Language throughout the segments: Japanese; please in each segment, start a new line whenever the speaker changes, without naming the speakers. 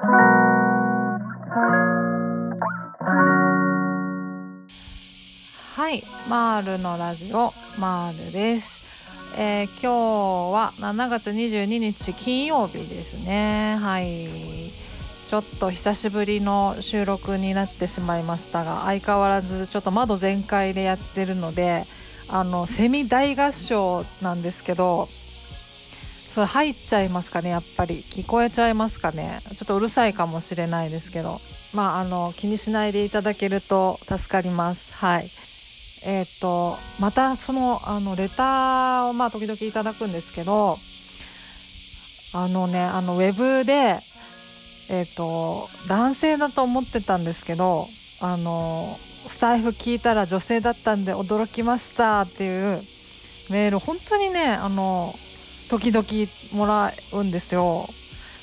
はいマールのラジオマールです、えー今日は7月22日金曜日ですね。はい。ちょっと久しぶりの収録になってしまいましたが相変わらずちょっと窓全開でやってるのであのセミ大合唱なんですけどそれ入っちゃいますかねやっぱり。聞こえちゃいますかね。ちょっとうるさいかもしれないですけど。まああの気にしないでいただけると助かります。はい。えっ、とまたそのあのレターをまあ時々いただくんですけどあのねあのウェブでえっ、と男性だと思ってたんですけどあのスタイフ聞いたら女性だったんで驚きましたっていうメール本当にねあの時々もらうんですよ。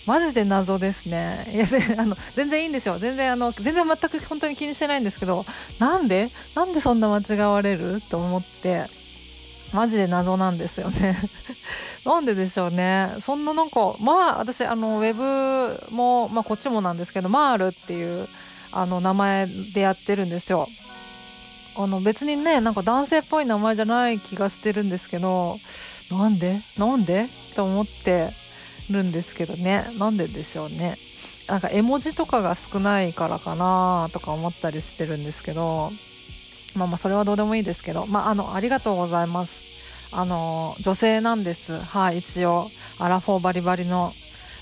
マジで謎ですね。いやあの全然いいんですよ。全然あの全然全く本当に気にしてないんですけどなんで？なんでそんな間違われる？と思って。マジで謎なんですよね。なんででしょうね。そんななんかまあ私あのウェブも、まあ、こっちもなんですけどマールっていうあの名前でやってるんですよ。あの別にねなんか男性っぽい名前じゃない気がしてるんですけどなんで？なんで？と思ってるんですけどね。なんででしょうね。なんか絵文字とかが少ないからかなとか思ったりしてるんですけど。まあまあそれはどうでもいいですけど。まああのありがとうございます。あの女性なんです。はい一応。アラフォーバリバリの。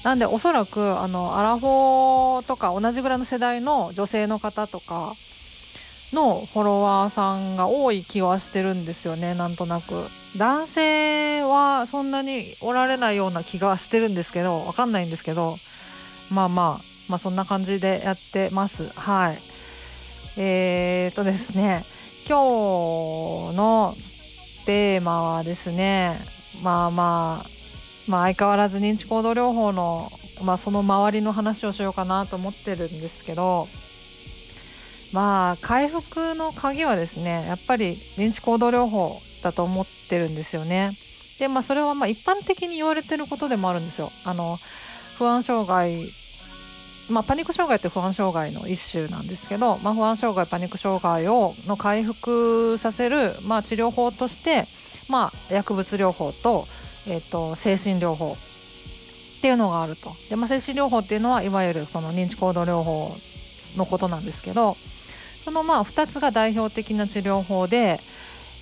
なんでおそらくあのアラフォーとか同じぐらいの世代の女性の方とかのフォロワーさんが多い気はしてるんですよねなんとなく。男性はそんなにおられないような気がしてるんですけどわかんないんですけど。まあまあまあそんな感じでやってます。はい。えーとですね今日のテーマはですねまあまあまあ相変わらず認知行動療法のまあその周りの話をしようかなと思ってるんですけどまあ回復の鍵はですねやっぱり認知行動療法だと思ってるんですよね。でまあそれはまあ一般的に言われてることでもあるんですよ。あの不安障害まあ、パニック障害って不安障害の一種なんですけど、まあ、不安障害パニック障害をの回復させる、まあ、治療法として、まあ、薬物療法と,、えー、と精神療法っていうのがあるとで、まあ、精神療法っていうのはいわゆるその認知行動療法のことなんですけどそのまあ2つが代表的な治療法で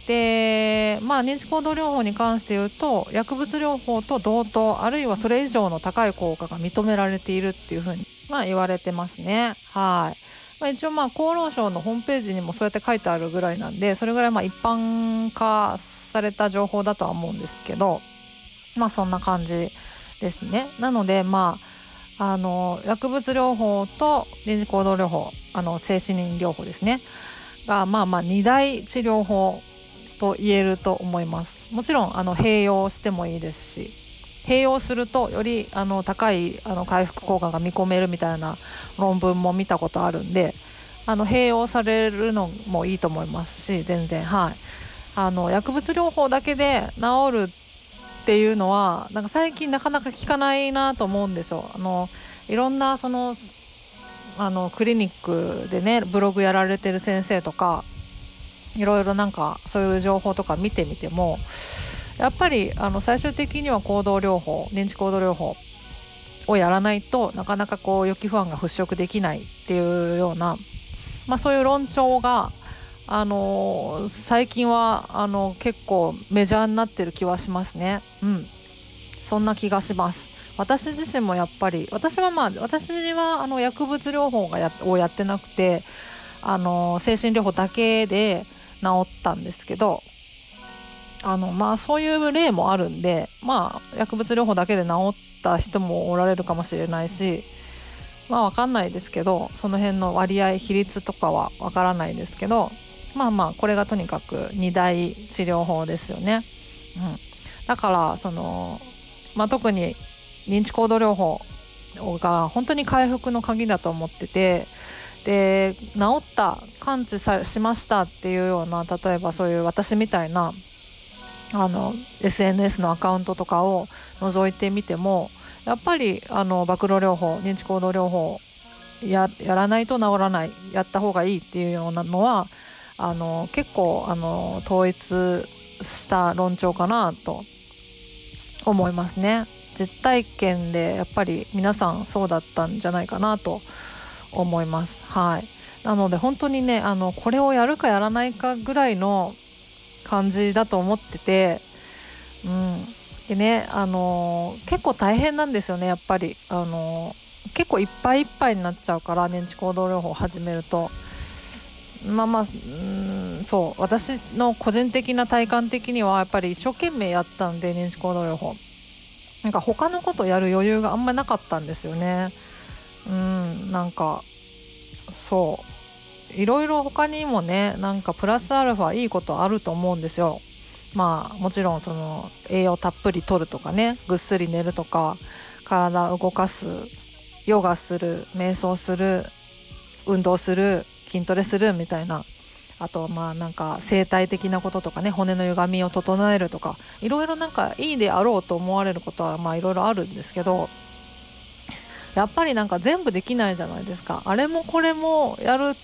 で、まあ、認知行動療法に関して言うと薬物療法と同等あるいはそれ以上の高い効果が認められているっていうふうに、まあ、言われてますね。はいま、一応まあ厚労省のホームページにもそうやって書いてあるぐらいなんでそれぐらいまあ一般化された情報だとは思うんですけどまあそんな感じですね。なのでまああの薬物療法と認知行動療法あの精神療法ですね。がまあまあ2大治療法と言えると思います。もちろんあの併用してもいいですし併用するとよりあの高いあの回復効果が見込めるみたいな論文も見たことあるんであの併用されるのもいいと思いますし全然。はい。あの薬物療法だけで治るっていうのはなんか最近なかなか聞かないなと思うんですよ。あのいろんなそのあのクリニックでねブログやられてる先生とかいろいろなんかそういう情報とか見てみてもやっぱりあの最終的には行動療法認知行動療法をやらないとなかなかこう予期不安が払拭できないっていうような、まあ、そういう論調が、あの最近はあの結構メジャーになってる気はしますね。うん、そんな気がします。私自身もやっぱり私はまあ私はあの薬物療法がやをやってなくてあの精神療法だけで治ったんですけどあのまあそういう例もあるんでまあ薬物療法だけで治った人もおられるかもしれないしまあわかんないですけどその辺の割合比率とかはわからないですけどまあまあこれがとにかく2大治療法ですよね。うん、だからその、まあ、特に認知行動療法が本当に回復の鍵だと思っててで治った完治さしましたっていうような例えばそういう私みたいなあの SNS のアカウントとかを覗いてみてもやっぱりあの暴露療法認知行動療法ややらないと治らないやった方がいいっていうようなのはあの結構あの統一した論調かなと思いますね。実体験でやっぱり皆さんそうだったんじゃないかなと思います。はい、なので本当にねあのこれをやるかやらないかぐらいの感じだと思ってて、うん、でねあの結構大変なんですよねやっぱりあの結構いっぱいいっぱいになっちゃうから認知行動療法を始めるとまあまあうんそう。私の個人的な体感的にはやっぱり一生懸命やったんで認知行動療法。なんか他のことやる余裕があんまりなかったんですよね。うんなんかそう。いろいろ他にもねなんかプラスアルファいいことあると思うんですよ。まあもちろんその栄養たっぷりとるとかねぐっすり寝るとか体動かすヨガする瞑想する運動する筋トレするみたいなあとまあなんか生態的なこととかね骨の歪みを整えるとかいろいろなんかいいであろうと思われることはまあいろいろあるんですけどやっぱりなんか全部できないじゃないですかあれもこれもやる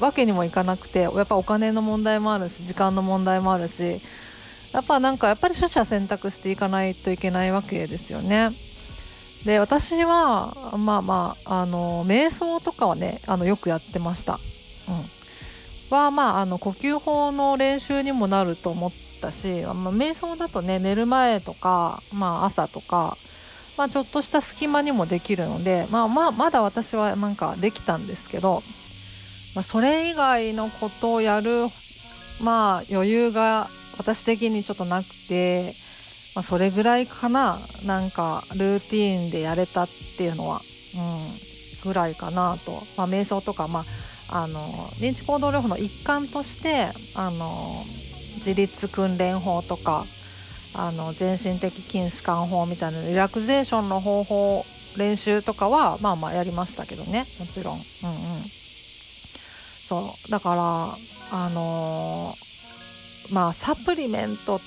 わけにもいかなくてやっぱお金の問題もあるし時間の問題もあるしやっぱなんかやっぱり取捨選択していかないといけないわけですよね。で私はまあまああの瞑想とかはねあのよくやってました。うん、はまああの呼吸法の練習にもなると思ったし、まあ、瞑想だとね寝る前とか、まあ、朝とか、まあ、ちょっとした隙間にもできるので、まあ、まあまだ私はなんかできたんですけど、まあ、それ以外のことをやるまあ余裕が私的にちょっとなくて、まあ、それぐらいかななんかルーティーンでやれたっていうのは、うん、ぐらいかなと、まあ、瞑想とか、まあ、あの認知行動療法の一環としてあの自律訓練法とかあの全身的筋弛緩法みたいなリラクゼーションの方法練習とかはまあまあやりましたけどねもちろん。うんうん、そうだからあのーまあサプリメント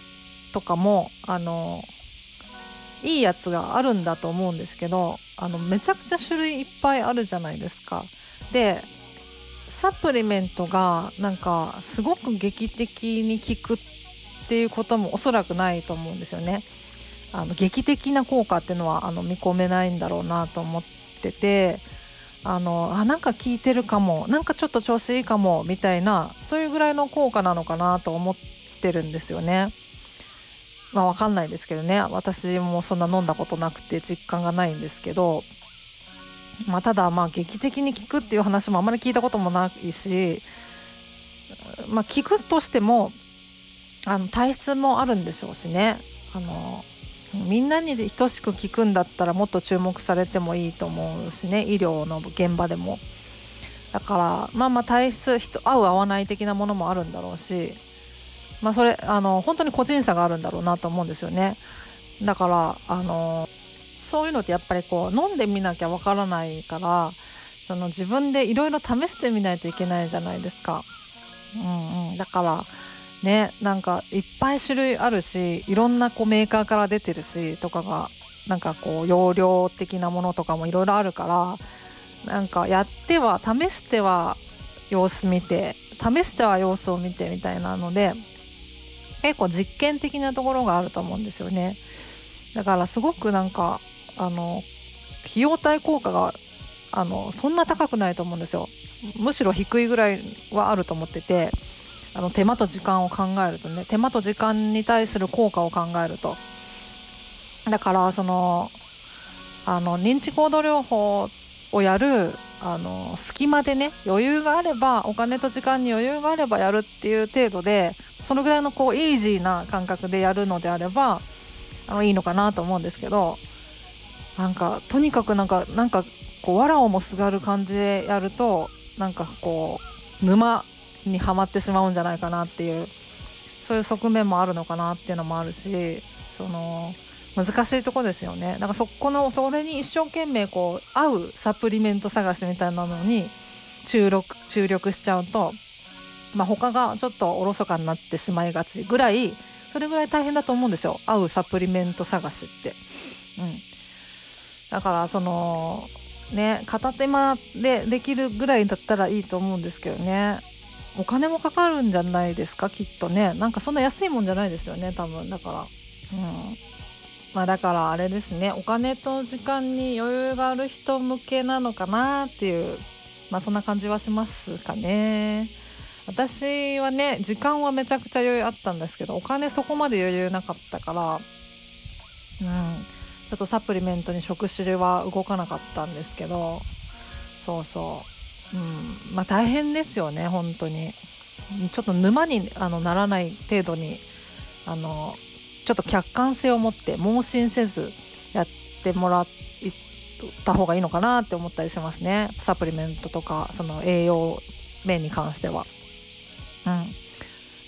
とかもあのいいやつがあるんだと思うんですけどあのめちゃくちゃ種類いっぱいあるじゃないですか。でサプリメントがなんかすごく劇的に効くっていうこともおそらくないと思うんですよね。あの劇的な効果っていうのはあの見込めないんだろうなと思っててあのあなんか効いてるかもなんかちょっと調子いいかもみたいなそういうぐらいの効果なのかなと思ってるんですよね。まあわかんないですけどね私もそんな飲んだことなくて実感がないんですけど、まあ、ただまあ劇的に効くっていう話もあまり聞いたこともないし、まあ、くとしてもあの体質もあるんでしょうしね。あのみんなに等しく聞くんだったらもっと注目されてもいいと思うしね。医療の現場でも。だからまあまあ体質人合う合わない的なものもあるんだろうしまあそれあの本当に個人差があるんだろうなと思うんですよね。だからあのそういうのってやっぱりこう飲んでみなきゃわからないからその自分でいろいろ試してみないといけないじゃないですか。うんうん、だからねなんかいっぱい種類あるしいろんなこうメーカーから出てるしとかがなんかこう容量的なものとかもいろいろあるからなんかやっては試しては様子見て試しては様子を見てみたいなので結構実験的なところがあると思うんですよねだからすごくなんかあの費用対効果があのそんな高くないと思うんですよ。むしろ低いぐらいはあると思っててあの手間と時間を考えるとね手間と時間に対する効果を考えると。だからそのあの認知行動療法をやるあの隙間でね余裕があればお金と時間に余裕があればやるっていう程度でそのぐらいのこうイージーな感覚でやるのであればあのいいのかなと思うんですけどなんかとにかくなんかなんかこう藁をもすがる感じでやるとなんかこう沼にはまってしまうんじゃないかなっていうそういう側面もあるのかなっていうのもあるしその難しいとこですよね。だからそこのそれに一生懸命こう合うサプリメント探しみたいなのに注力注力しちゃうと、まあ、他がちょっとおろそかになってしまいがちぐらいそれぐらい大変だと思うんですよ。合うサプリメント探しって。うん。だからそのね片手間でできるぐらいだったらいいと思うんですけどね。お金もかかるんじゃないですかきっとね。なんかそんな安いもんじゃないですよね多分。だからうん。まあだからあれですね。お金と時間に余裕がある人向けなのかなっていうまあそんな感じはしますかね。私はね時間はめちゃくちゃ余裕あったんですけどお金そこまで余裕なかったからうん。ちょっとサプリメントに食事は動かなかったんですけどそうそう。うん。まあ大変ですよね本当に。ちょっと沼にあのならない程度にあのちょっと客観性を持って盲信せずやってもらった方がいいのかなって思ったりしますね。サプリメントとかその栄養面に関しては。うん。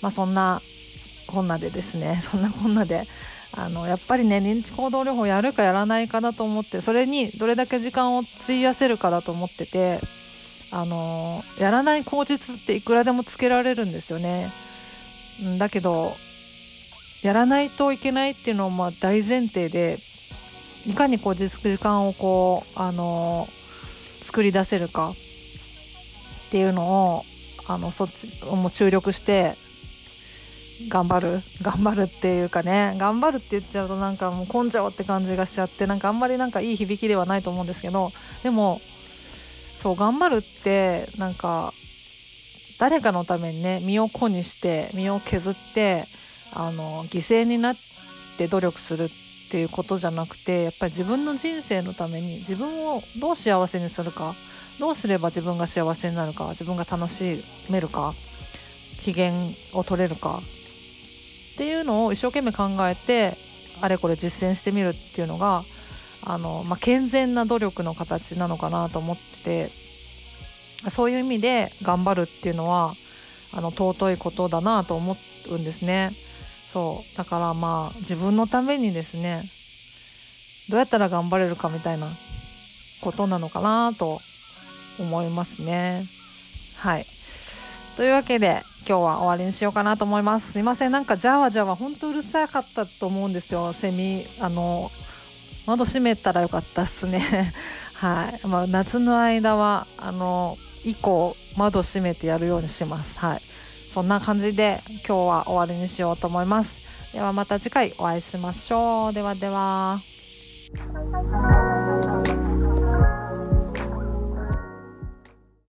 まあそんなこんなでですね。そんなこんなであのやっぱりね認知行動療法やるかやらないかだと思ってそれにどれだけ時間を費やせるかだと思っててあのやらない口実っていくらでもつけられるんですよね。だけどやらないといけないっていうのも大前提でいかにこう時間をこうあの作り出せるかっていうのをあのそっちも注力して頑張る 頑張るっていうかね頑張るって言っちゃうとなんかもう根性って感じがしちゃってなんかあんまりなんかいい響きではないと思うんですけどでもそう頑張るってなんか誰かのためにね身を粉にして身を削ってあの犠牲になって努力するっていうことじゃなくてやっぱり自分の人生のために自分をどう幸せにするかどうすれば自分が幸せになるか自分が楽しめるか機嫌を取れるかっていうのを一生懸命考えてあれこれ実践してみるっていうのがあの、まあ、健全な努力の形なのかなと思ってそういう意味で頑張るっていうのはあの尊いことだなと思うんですね。そうだからまあ自分のためにですねどうやったら頑張れるかみたいなことなのかなと思いますね。はいというわけで今日は終わりにしようかなと思います。すいません。なんかジャワジャワほんとうるさかったと思うんですよ。セミあの窓閉めたらよかったっすね。はい、まあ、夏の間はあの以降窓閉めてやるようにします。はい。そんな感じで今日は終わりにしようと思います。ではまた次回お会いしましょう。ではでは。